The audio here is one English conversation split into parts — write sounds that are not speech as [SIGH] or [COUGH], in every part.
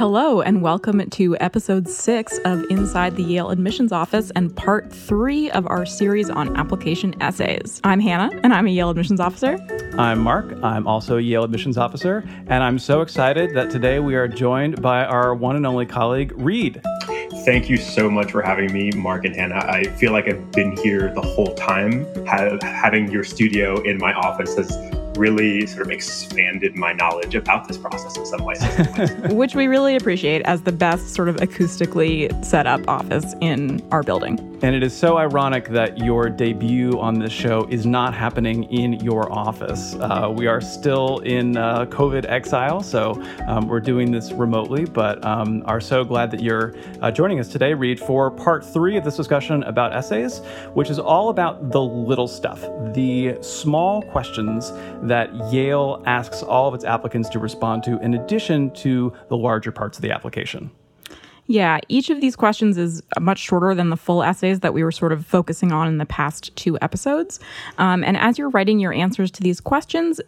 Hello, and welcome to episode six of Inside the Yale Admissions Office and part three of our series on application essays. I'm Hannah, and I'm a Yale Admissions Officer. I'm Mark. I'm also a Yale Admissions Officer, and I'm so excited that today we are joined by our one and only colleague, Reed. Thank you so much for having me, Mark and Hannah. I feel like I've been here the whole time. having your studio in my office has really sort of expanded my knowledge about this process in some ways. [LAUGHS] Which we really appreciate as the best sort of acoustically set up office in our building. And it is so ironic that your debut on this show is not happening in your office. Uh, we are still in uh, COVID exile, so um, we're doing this remotely, but um, are so glad that you're uh, joining us today, Reed, for part three of this discussion about essays, which is all about the little stuff, the small questions that Yale asks all of its applicants to respond to, in addition to the larger parts of the application. Yeah, each of these questions is much shorter than the full essays that we were sort of focusing on in the past two episodes. Um, and as you're writing your answers to these questions,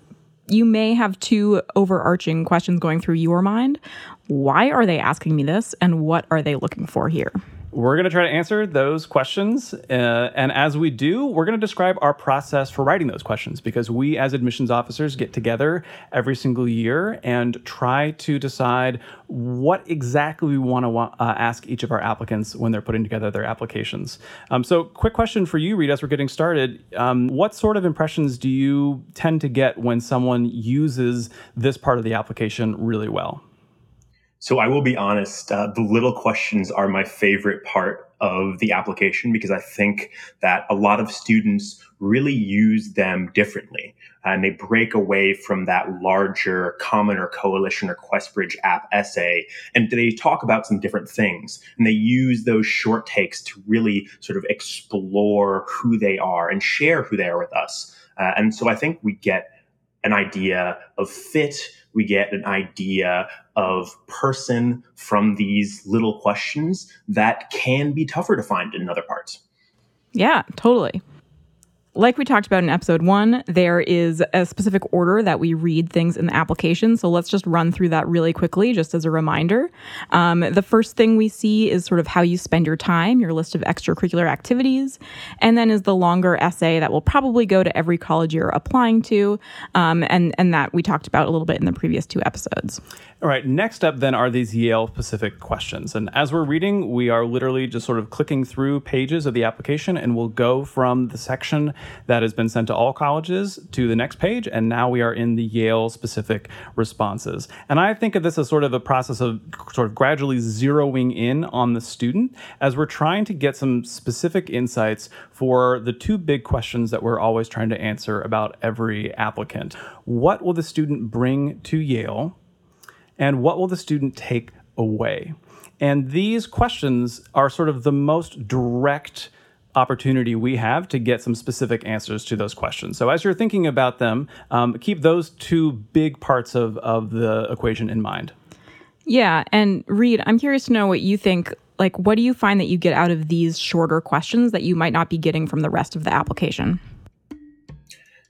you may have two overarching questions going through your mind. Why are they asking me this? And what are they looking for here? We're going to try to answer those questions. Uh, and as we do, we're going to describe our process for writing those questions because we, as admissions officers, get together every single year and try to decide what exactly we want to uh, ask each of our applicants when they're putting together their applications. Um, so, quick question for you, Reed, as we're getting started. Um, what sort of impressions do you tend to get when someone uses this part of the application really well? So I will be honest, uh, the little questions are my favorite part of the application because I think that a lot of students really use them differently and they break away from that larger common or coalition or QuestBridge app essay and they talk about some different things and they use those short takes to really sort of explore who they are and share who they are with us. Uh, and so I think we get an idea of fit we get an idea of person from these little questions that can be tougher to find in other parts. Yeah, totally like we talked about in episode one, there is a specific order that we read things in the application. So let's just run through that really quickly, just as a reminder. Um, the first thing we see is sort of how you spend your time, your list of extracurricular activities, and then is the longer essay that will probably go to every college you're applying to, um, and and that we talked about a little bit in the previous two episodes. All right, next up then are these Yale specific questions. And as we're reading, we are literally just sort of clicking through pages of the application and we'll go from the section that has been sent to all colleges to the next page. And now we are in the Yale specific responses. And I think of this as sort of a process of sort of gradually zeroing in on the student as we're trying to get some specific insights for the two big questions that we're always trying to answer about every applicant. What will the student bring to Yale? and what will the student take away? And these questions are sort of the most direct opportunity we have to get some specific answers to those questions. So as you're thinking about them, um, keep those two big parts of, of the equation in mind. Yeah. And Reed, I'm curious to know what you think. Like, what do you find that you get out of these shorter questions that you might not be getting from the rest of the application?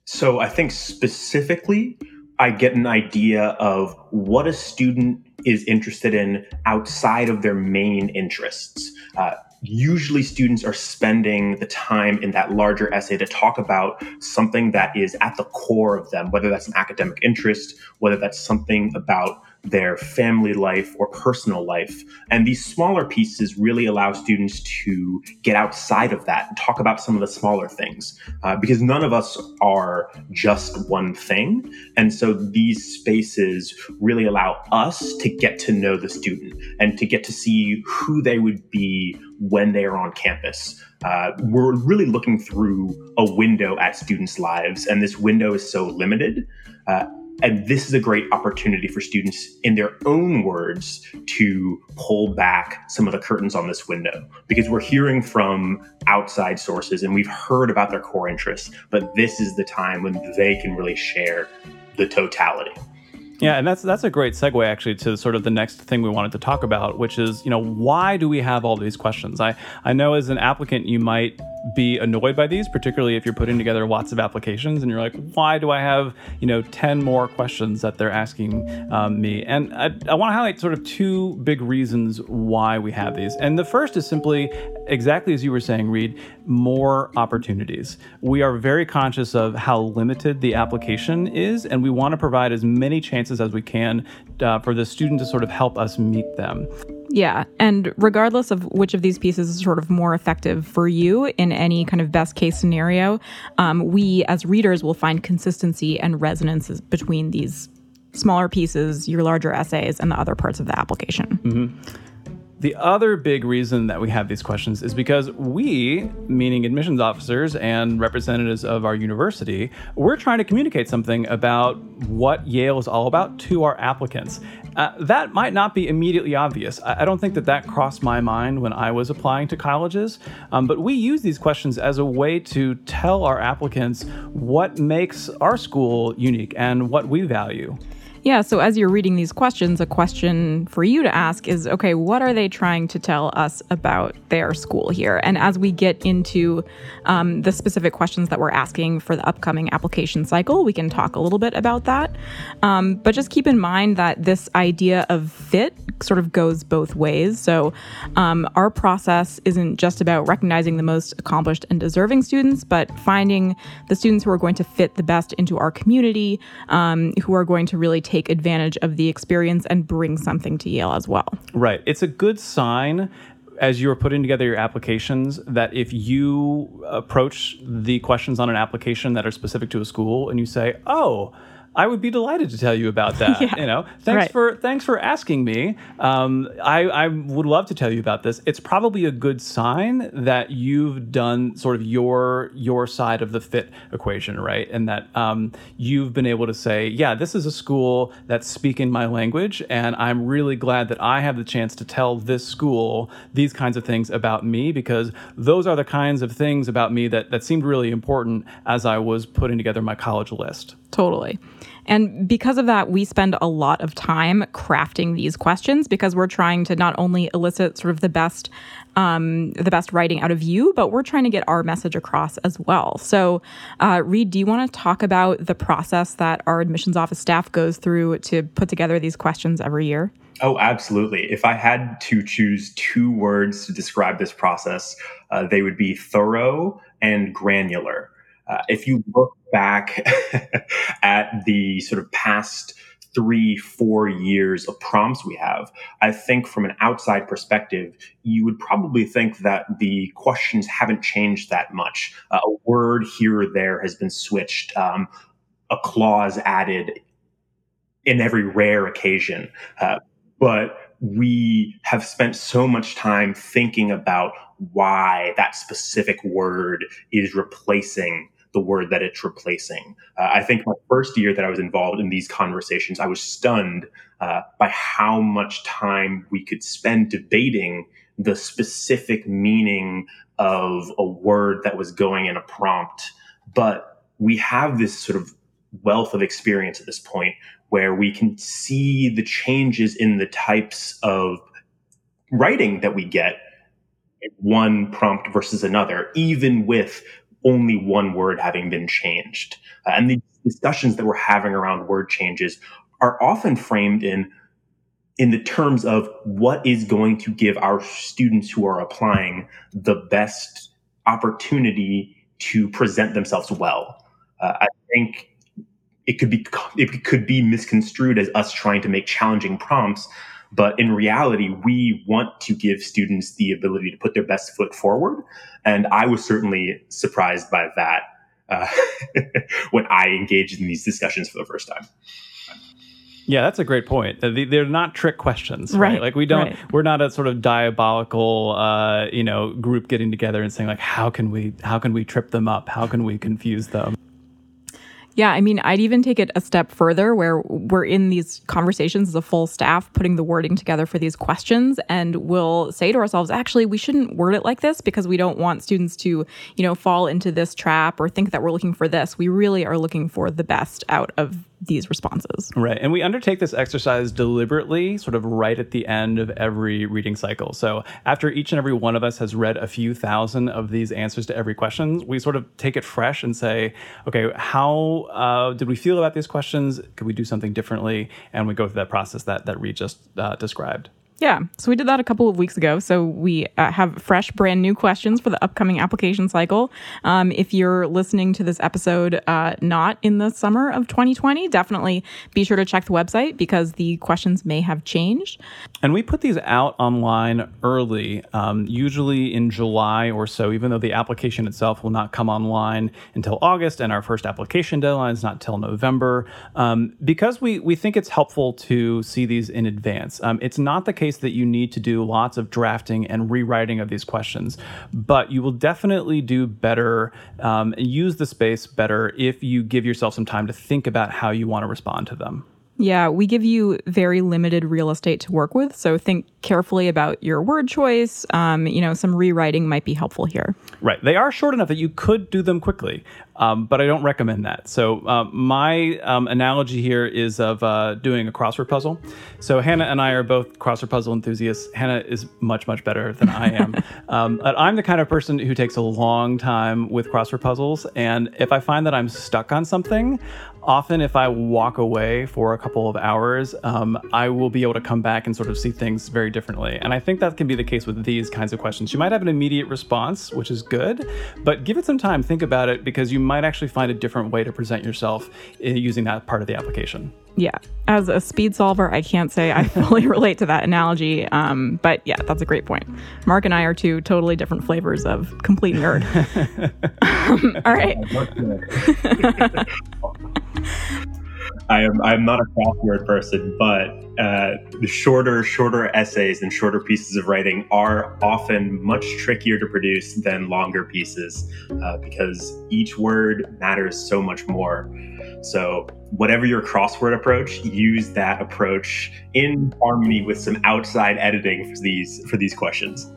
So I think specifically, I get an idea of what a student is interested in outside of their main interests. Uh, usually, students are spending the time in that larger essay to talk about something that is at the core of them, whether that's an academic interest, whether that's something about their family life or personal life. And these smaller pieces really allow students to get outside of that and talk about some of the smaller things uh, because none of us are just one thing. And so these spaces really allow us to get to know the student and to get to see who they would be when they are on campus. Uh, we're really looking through a window at students' lives, and this window is so limited. Uh, and this is a great opportunity for students, in their own words, to pull back some of the curtains on this window because we're hearing from outside sources and we've heard about their core interests, but this is the time when they can really share the totality. Yeah, and that's that's a great segue actually to sort of the next thing we wanted to talk about, which is you know why do we have all these questions? I I know as an applicant you might be annoyed by these, particularly if you're putting together lots of applications and you're like, why do I have, you know, 10 more questions that they're asking um, me? And I, I want to highlight sort of two big reasons why we have these. And the first is simply exactly as you were saying, Reed, more opportunities. We are very conscious of how limited the application is, and we want to provide as many chances as we can uh, for the student to sort of help us meet them. Yeah. And regardless of which of these pieces is sort of more effective for you in any kind of best case scenario, um, we as readers will find consistency and resonances between these smaller pieces, your larger essays, and the other parts of the application. Mm-hmm. The other big reason that we have these questions is because we, meaning admissions officers and representatives of our university, we're trying to communicate something about what Yale is all about to our applicants. Uh, that might not be immediately obvious. I, I, don't think that that crossed my mind when I was applying to colleges, um, but we use these questions as a way to tell our applicants what makes our school unique and what we value. Yeah, so as you're reading these questions, a question for you to ask is okay, what are they trying to tell us about their school here? And as we get into um, the specific questions that we're asking for the upcoming application cycle, we can talk a little bit about that. Um, but just keep in mind that this idea of fit sort of goes both ways. So um, our process isn't just about recognizing the most accomplished and deserving students, but finding the students who are going to fit the best into our community, um, who are going to really take take advantage of the experience and bring something to Yale as well. Right. It's a good sign as you're putting together your applications that if you approach the questions on an application that are specific to a school and you say, oh, I would be delighted to tell you about that. [LAUGHS] yeah. You know, thanks right. for thanks for asking me. Um, I, I would love to tell you about this. It's probably a good sign that you've done sort of your your side of the fit equation, right? And that um, you've been able to say, yeah, this is a school that's speaking my language, and I'm really glad that I have the chance to tell this school these kinds of things about me because those are the kinds of things about me that that seemed really important as I was putting together my college list. Totally. And because of that, we spend a lot of time crafting these questions because we're trying to not only elicit sort of the best um, the best writing out of you, but we're trying to get our message across as well. So, uh, Reed, do you want to talk about the process that our admissions office staff goes through to put together these questions every year? Oh, absolutely. If I had to choose two words to describe this process, uh, they would be thorough and granular. Uh, if you look back [LAUGHS] at the sort of past three, four years of prompts we have, I think from an outside perspective, you would probably think that the questions haven't changed that much. Uh, a word here or there has been switched, um, a clause added in every rare occasion. Uh, but we have spent so much time thinking about why that specific word is replacing the word that it's replacing. Uh, I think my first year that I was involved in these conversations, I was stunned uh, by how much time we could spend debating the specific meaning of a word that was going in a prompt. But we have this sort of wealth of experience at this point where we can see the changes in the types of writing that we get one prompt versus another, even with only one word having been changed. Uh, and the discussions that we're having around word changes are often framed in in the terms of what is going to give our students who are applying the best opportunity to present themselves well. Uh, I think it could be it could be misconstrued as us trying to make challenging prompts but in reality, we want to give students the ability to put their best foot forward. And I was certainly surprised by that uh, [LAUGHS] when I engaged in these discussions for the first time. Yeah, that's a great point. They're not trick questions, right? right like we don't, right. we're not a sort of diabolical, uh, you know, group getting together and saying like, how can we, how can we trip them up? How can we confuse them? Yeah, I mean, I'd even take it a step further where we're in these conversations as a full staff putting the wording together for these questions and we'll say to ourselves, actually, we shouldn't word it like this because we don't want students to, you know, fall into this trap or think that we're looking for this. We really are looking for the best out of these responses. Right. And we undertake this exercise deliberately, sort of right at the end of every reading cycle. So after each and every one of us has read a few thousand of these answers to every question, we sort of take it fresh and say, okay, how uh, did we feel about these questions? Could we do something differently? And we go through that process that, that Reed just uh, described. Yeah, so we did that a couple of weeks ago. So we uh, have fresh, brand new questions for the upcoming application cycle. Um, if you're listening to this episode uh, not in the summer of 2020, definitely be sure to check the website because the questions may have changed. And we put these out online early, um, usually in July or so, even though the application itself will not come online until August, and our first application deadline is not till November, um, because we we think it's helpful to see these in advance. Um, it's not the case case that you need to do lots of drafting and rewriting of these questions, but you will definitely do better, um, use the space better if you give yourself some time to think about how you want to respond to them. Yeah, we give you very limited real estate to work with, so think carefully about your word choice. Um, you know, some rewriting might be helpful here. Right. They are short enough that you could do them quickly, um, but I don't recommend that. So, um, my um, analogy here is of uh, doing a crossword puzzle. So, Hannah and I are both crossword puzzle enthusiasts. Hannah is much, much better than I am. [LAUGHS] Um, I'm the kind of person who takes a long time with crossword puzzles. And if I find that I'm stuck on something, often if I walk away for a couple of hours, um, I will be able to come back and sort of see things very differently. And I think that can be the case with these kinds of questions. You might have an immediate response, which is good, but give it some time, think about it, because you might actually find a different way to present yourself using that part of the application. Yeah. As a speed solver, I can't say I [LAUGHS] fully relate to that analogy. Um, but yeah, that's a great point. Mark and I are two totally different flavors of complete nerd. [LAUGHS] all right. [LAUGHS] I am I'm not a crossword person, but uh, the shorter shorter essays and shorter pieces of writing are often much trickier to produce than longer pieces uh, because each word matters so much more. So whatever your crossword approach, use that approach in harmony with some outside editing for these for these questions.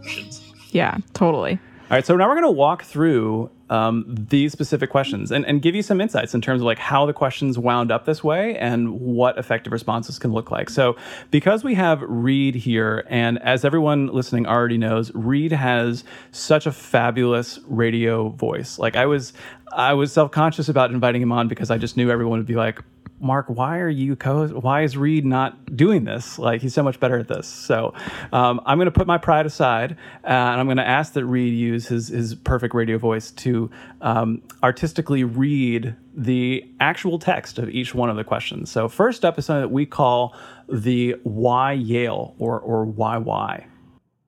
Yeah, totally. All right, so now we're going to walk through um, these specific questions and, and give you some insights in terms of like how the questions wound up this way and what effective responses can look like. So, because we have Reed here, and as everyone listening already knows, Reed has such a fabulous radio voice. Like I was, I was self conscious about inviting him on because I just knew everyone would be like, Mark, why are you co? Why is Reed not doing this? Like he's so much better at this. So um, I'm going to put my pride aside, uh, and I'm going to ask that Reed use his his perfect radio voice to um, artistically read the actual text of each one of the questions. So first up is something that we call the why Yale or or why why.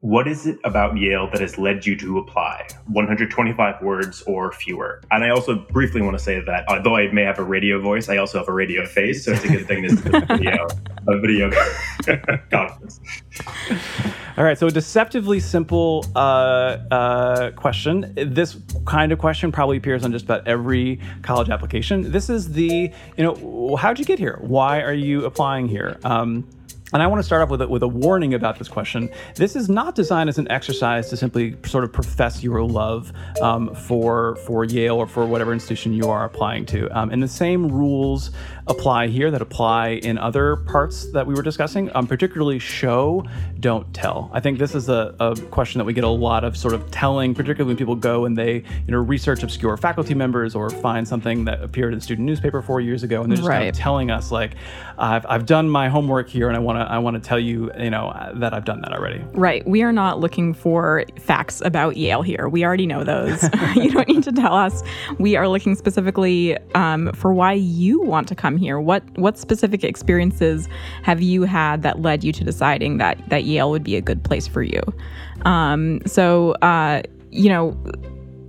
What is it about Yale that has led you to apply? 125 words or fewer. And I also briefly want to say that although I may have a radio voice, I also have a radio face, so it's a good thing this is a video, a video [LAUGHS] conference. All right, so a deceptively simple uh, uh, question. This kind of question probably appears on just about every college application. This is the, you know, how'd you get here? Why are you applying here? Um, and I want to start off with a, with a warning about this question. This is not designed as an exercise to simply sort of profess your love um, for for Yale or for whatever institution you are applying to. Um, and the same rules apply here that apply in other parts that we were discussing, um, particularly show, don't tell. I think this is a, a, question that we get a lot of sort of telling, particularly when people go and they you know research obscure faculty members or find something that appeared in the student newspaper four years ago, and they're just right. kind of telling us like, I've, I've done my homework here, and I want to I want to tell you you know that I've done that already. Right. We are not looking for facts about Yale here. We already know those. [LAUGHS] you don't need to tell us. We are looking specifically um, for why you want to come here? What what specific experiences have you had that led you to deciding that that Yale would be a good place for you? Um, so uh, you know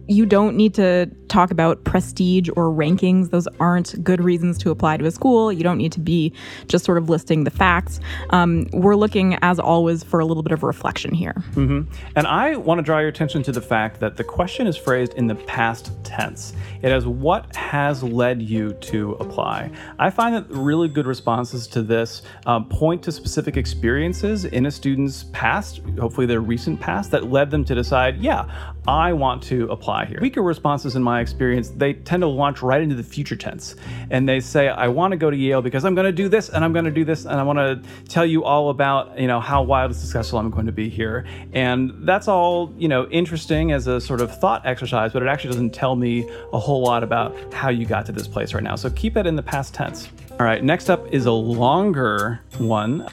you don't need to talk about prestige or rankings. Those aren't good reasons to apply to a school. You don't need to be just sort of listing the facts. Um, we're looking, as always, for a little bit of reflection here. Mm-hmm. And I want to draw your attention to the fact that the question is phrased in the past tense. It has what has led you to apply. I find that really good responses to this um, point to specific experiences in a student's past, hopefully their recent past, that led them to decide, yeah, I want to apply here. Weaker responses, in my experience, they tend to launch right into the future tense. And they say, I want to go to Yale because I'm going to do this and I'm going to do this and I want to tell you all about, you know, how wildly successful I'm going to be here. And that's all, you know, interesting as a sort of thought exercise, but it actually doesn't tell me a whole lot about how you got to this place right now. So keep it in the past tense. All right, next up is a longer one.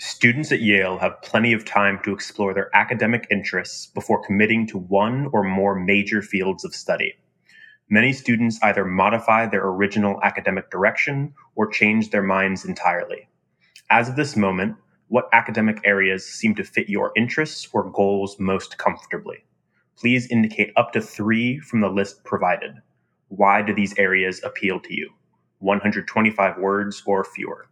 Students at Yale have plenty of time to explore their academic interests before committing to one or more major fields of study. Many students either modify their original academic direction or change their minds entirely. As of this moment, what academic areas seem to fit your interests or goals most comfortably? Please indicate up to three from the list provided. Why do these areas appeal to you? 125 words or fewer.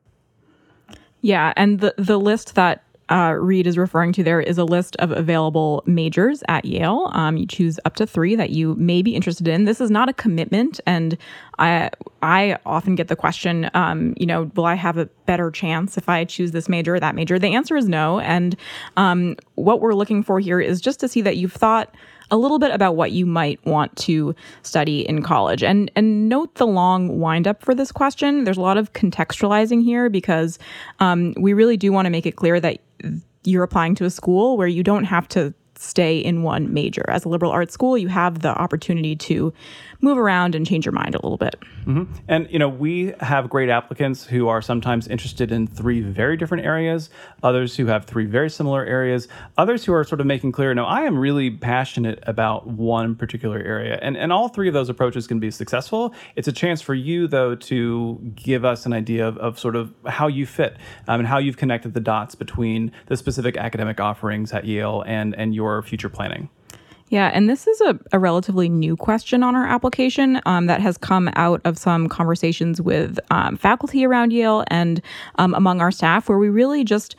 Yeah, and the the list that uh, Reed is referring to there is a list of available majors at Yale. Um, you choose up to three that you may be interested in. This is not a commitment, and I I often get the question, um, you know, will I have a better chance if I choose this major or that major? The answer is no, and um, what we're looking for here is just to see that you've thought a little bit about what you might want to study in college. And and note the long windup for this question. There's a lot of contextualizing here because um, we really do want to make it clear that you're applying to a school where you don't have to stay in one major. As a liberal arts school, you have the opportunity to move around and change your mind a little bit. Mm-hmm. And you know, we have great applicants who are sometimes interested in three very different areas, others who have three very similar areas, others who are sort of making clear, no, I am really passionate about one particular area. And and all three of those approaches can be successful. It's a chance for you though to give us an idea of, of sort of how you fit um, and how you've connected the dots between the specific academic offerings at Yale and and your future planning. Yeah, and this is a, a relatively new question on our application um, that has come out of some conversations with um, faculty around Yale and um, among our staff, where we really just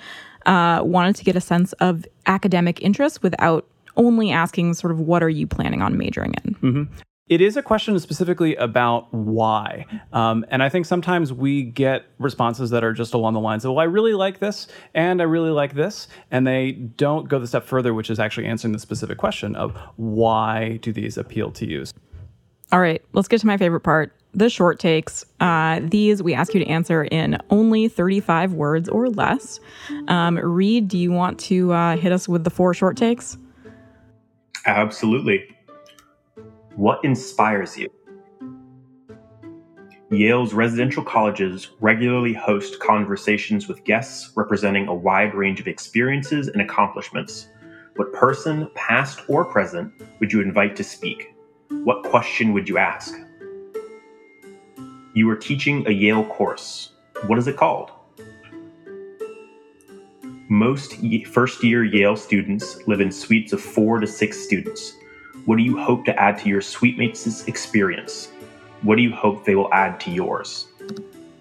uh, wanted to get a sense of academic interest without only asking sort of what are you planning on majoring in. Mm-hmm. It is a question specifically about why. Um, and I think sometimes we get responses that are just along the lines of, well, I really like this and I really like this. And they don't go the step further, which is actually answering the specific question of why do these appeal to you? All right, let's get to my favorite part the short takes. Uh, these we ask you to answer in only 35 words or less. Um, Reed, do you want to uh, hit us with the four short takes? Absolutely. What inspires you? Yale's residential colleges regularly host conversations with guests representing a wide range of experiences and accomplishments. What person, past or present, would you invite to speak? What question would you ask? You are teaching a Yale course. What is it called? Most first year Yale students live in suites of four to six students. What do you hope to add to your suitemates' experience? What do you hope they will add to yours?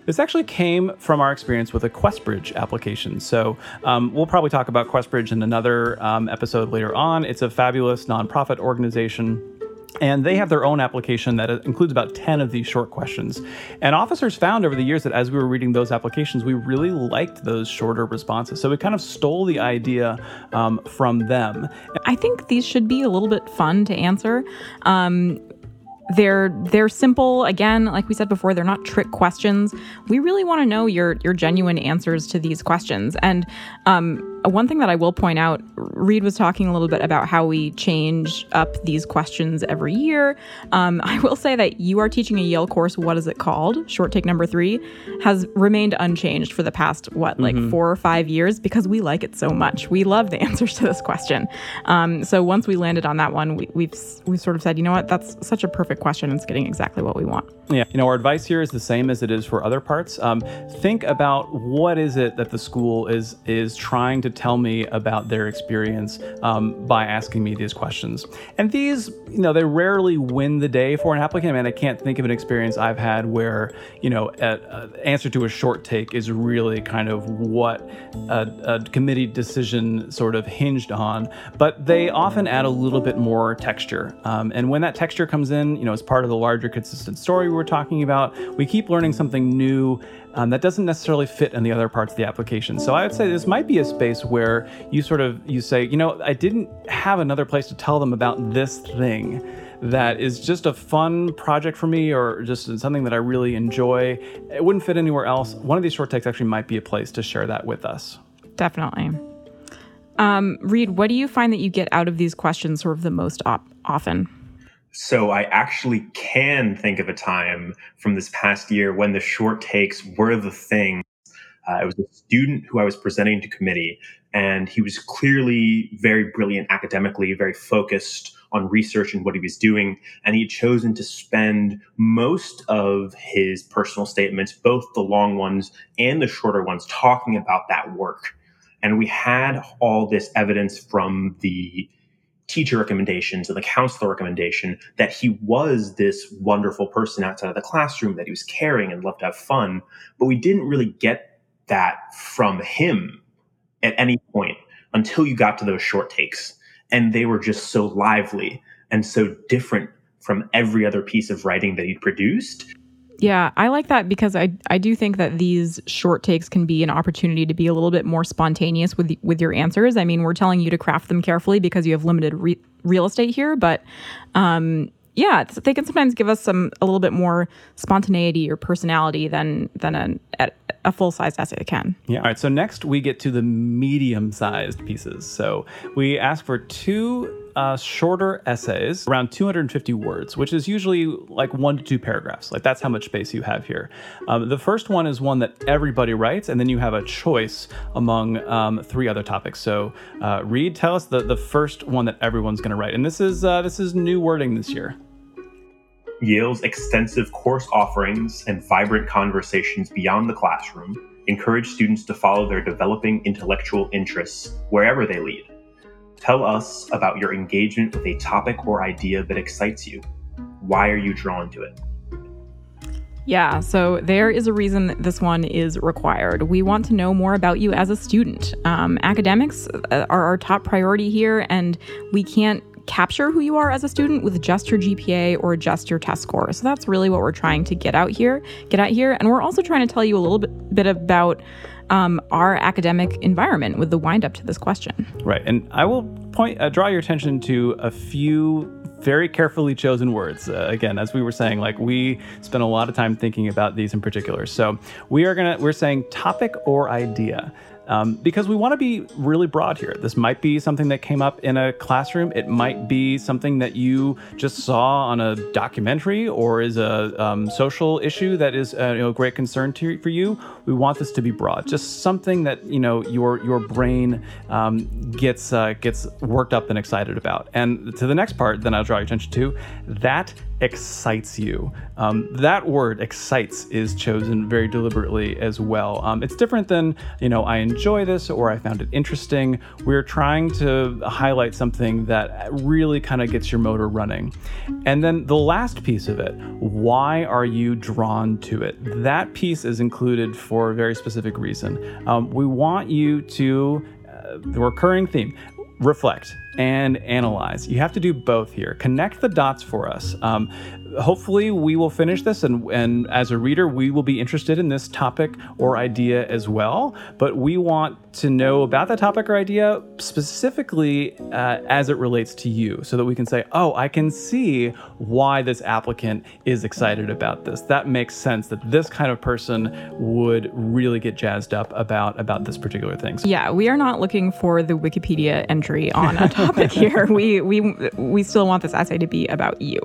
This actually came from our experience with a QuestBridge application. So um, we'll probably talk about QuestBridge in another um, episode later on. It's a fabulous nonprofit organization and they have their own application that includes about 10 of these short questions. And officers found over the years that as we were reading those applications, we really liked those shorter responses. So we kind of stole the idea um, from them. I think these should be a little bit fun to answer. Um, they're they're simple again like we said before they're not trick questions we really want to know your your genuine answers to these questions and um, one thing that I will point out, Reed was talking a little bit about how we change up these questions every year. Um, [LAUGHS] I will say that you are teaching a Yale course. What is it called? Short take number three has remained unchanged for the past what, like mm-hmm. four or five years, because we like it so much. We love the [LAUGHS] answers to this question. Um, so once we landed on that one, we, we've we sort of said, you know what, that's such a perfect question. It's getting exactly what we want. Yeah, you know, our advice here is the same as it is for other parts. Um, think about what is it that the school is is trying to tell me about their experience um, by asking me these questions. And these, you know, they rarely win the day for an applicant. Mean, I can't think of an experience I've had where, you know, an answer to a short take is really kind of what a, a committee decision sort of hinged on. But they often add a little bit more texture. Um, and when that texture comes in, you know, as part of the larger consistent story we we're talking about, we keep learning something new um, that doesn't necessarily fit in the other parts of the application. So I would say this might be a space where you sort of you say, you know, I didn't have another place to tell them about this thing that is just a fun project for me or just something that I really enjoy. It wouldn't fit anywhere else. One of these short takes actually might be a place to share that with us. Definitely. Um, Reed, what do you find that you get out of these questions sort of the most op- often? So I actually can think of a time from this past year when the short takes were the thing. Uh, it was a student who I was presenting to committee, and he was clearly very brilliant academically, very focused on research and what he was doing. And he had chosen to spend most of his personal statements, both the long ones and the shorter ones, talking about that work. And we had all this evidence from the teacher recommendations and the counselor recommendation that he was this wonderful person outside of the classroom, that he was caring and loved to have fun. But we didn't really get that from him at any point until you got to those short takes. And they were just so lively and so different from every other piece of writing that he'd produced yeah, I like that because I I do think that these short takes can be an opportunity to be a little bit more spontaneous with with your answers. I mean, we're telling you to craft them carefully because you have limited re- real estate here, but um, yeah, they can sometimes give us some a little bit more spontaneity or personality than than a, a full size essay can. Yeah. All right. So next we get to the medium sized pieces. So we ask for two uh, shorter essays, around 250 words, which is usually like one to two paragraphs. Like that's how much space you have here. Um, the first one is one that everybody writes, and then you have a choice among um, three other topics. So, uh, Reed, tell us the, the first one that everyone's going to write, and this is uh, this is new wording this year. Yale's extensive course offerings and vibrant conversations beyond the classroom encourage students to follow their developing intellectual interests wherever they lead. Tell us about your engagement with a topic or idea that excites you. Why are you drawn to it? Yeah, so there is a reason this one is required. We want to know more about you as a student. Um, academics uh, are our top priority here, and we can't capture who you are as a student with just your GPA or just your test score. So that's really what we're trying to get out here, get out here, and we're also trying to tell you a little bit, bit about um, our academic environment with the wind up to this question. Right. And I will point, uh, draw your attention to a few very carefully chosen words. Uh, again, as we were saying, like we spent a lot of time thinking about these in particular. So we are gonna we're saying topic or idea um, because we want to be really broad here. This might be something that came up in a classroom. It might be something that you just saw on a documentary or is a um, social issue that is a uh, you know, great concern to, for you. We want this to be broad, just something that you know your your brain um, gets uh, gets worked up and excited about. And to the next part, then I'll draw your attention to that excites you. Um, that word excites is chosen very deliberately as well. Um, it's different than, you know, I enjoy this or I found it interesting. We're trying to highlight something that really kind of gets your motor running. And then the last piece of it, why are you drawn to it? That piece is included for a very specific reason. Um, we want you to, uh, the recurring theme, reflect and analyze. You have to do both here. Connect the dots for us. Um, hopefully, we will finish this, and, and as a reader, we will be interested in this topic or idea as well. But we want to know about that topic or idea specifically uh, as it relates to you, so that we can say, oh, I can see why this applicant is excited about this. That makes sense that this kind of person would really get jazzed up about about this particular thing. So, yeah, we are not looking for the Wikipedia entry on a topic [LAUGHS] here. We we we still want this essay to be about you.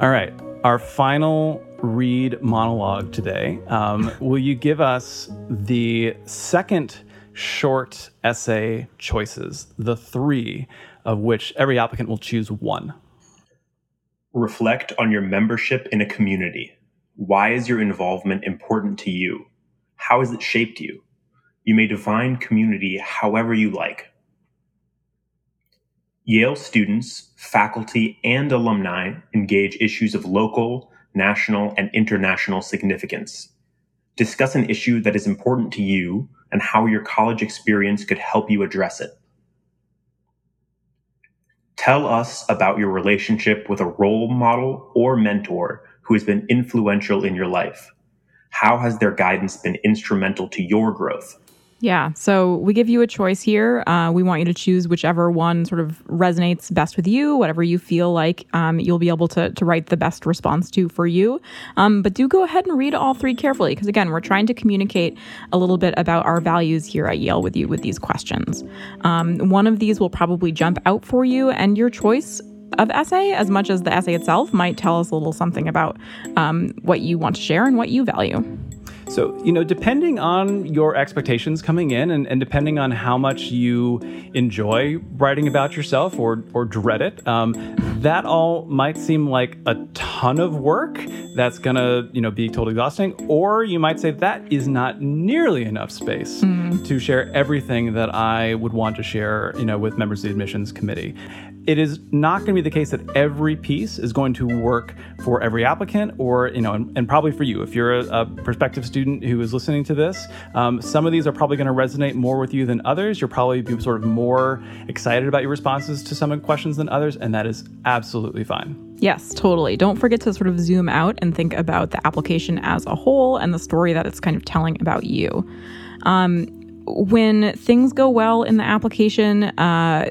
All right, our final Reed monologue today. Um, [LAUGHS] will you give us the second short essay choices, the three of which every applicant will choose one? Reflect on your membership in a community. Why is your involvement important to you? How has it shaped you? You may define community however you like. Yale students, faculty, and alumni engage issues of local, national, and international significance. Discuss an issue that is important to you and how your college experience could help you address it. Tell us about your relationship with a role model or mentor who has been influential in your life. How has their guidance been instrumental to your growth? Yeah. So we give you a choice here. Uh, we want you to choose whichever one sort of resonates best with you, whatever you feel like um, you'll be able to, to write the best response to for you. Um, but do go ahead and read all three carefully because, again, we're trying to communicate a little bit about our values here at Yale with you with these questions. Um, one of these will probably jump out for you, and your choice of essay, as much as the essay itself, might tell us a little something about um, what you want to share and what you value. So, you know, depending on your expectations coming in and, and depending on how much you enjoy writing about yourself or, or dread it, um, that all might seem like a ton of work that's going to, you know, be totally exhausting. Or you might say that is not nearly enough space mm. to share everything that I would want to share, you know, with members of the admissions committee it is not going to be the case that every piece is going to work for every applicant or you know and, and probably for you if you're a, a, prospective student who is listening to this um, some of these are probably going to resonate more with you than others you'll probably be sort of more excited about your responses to some questions than others and that is absolutely fine Yes, totally. Don't forget to sort of zoom out and think about the application as a whole and the story that it's kind of telling about you. Um, when things go well in the application, uh,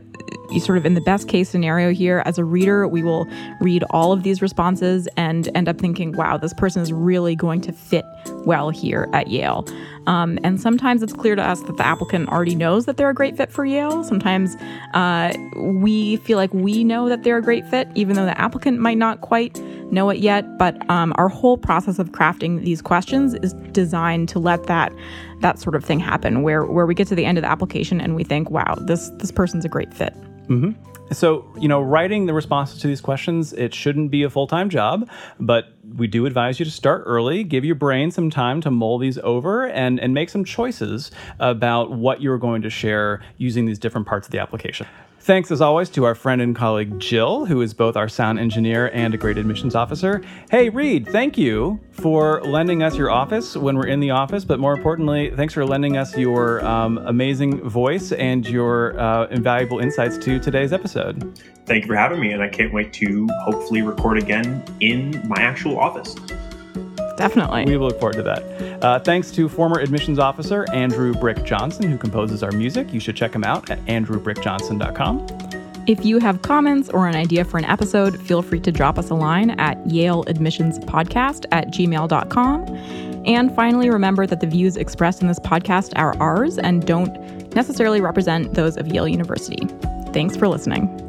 sort of in the best case scenario here, as a reader, we will read all of these responses and end up thinking, wow, this person is really going to fit well here at Yale. Um, and sometimes it's clear to us that the applicant already knows that they're a great fit for Yale. Sometimes uh, we feel like we know that they're a great fit, even though the applicant might not quite know it yet. But um, our whole process of crafting these questions is designed to let that that sort of thing happen, where where we get to the end of the application and we think, wow, this this person's a great fit. Mm-hmm. So, you know, writing the responses to these questions, it shouldn't be a full time job, but we do advise you to start early, give your brain some time to mull these over, and, and make some choices about what you're going to share using these different parts of the application. Thanks, as always, to our friend and colleague Jill, who is both our sound engineer and a great admissions officer. Hey, Reed, thank you for lending us your office when we're in the office, but more importantly, thanks for lending us your um, amazing voice and your uh, invaluable insights to today's episode. Thank you for having me, and I can't wait to hopefully record again in my actual office. Definitely. We look forward to that. Uh, thanks to former admissions officer Andrew Brick Johnson, who composes our music. You should check him out at andrewbrickjohnson.com. If you have comments or an idea for an episode, feel free to drop us a line at Yale Admissions Podcast at gmail.com. And finally, remember that the views expressed in this podcast are ours and don't necessarily represent those of Yale University. Thanks for listening.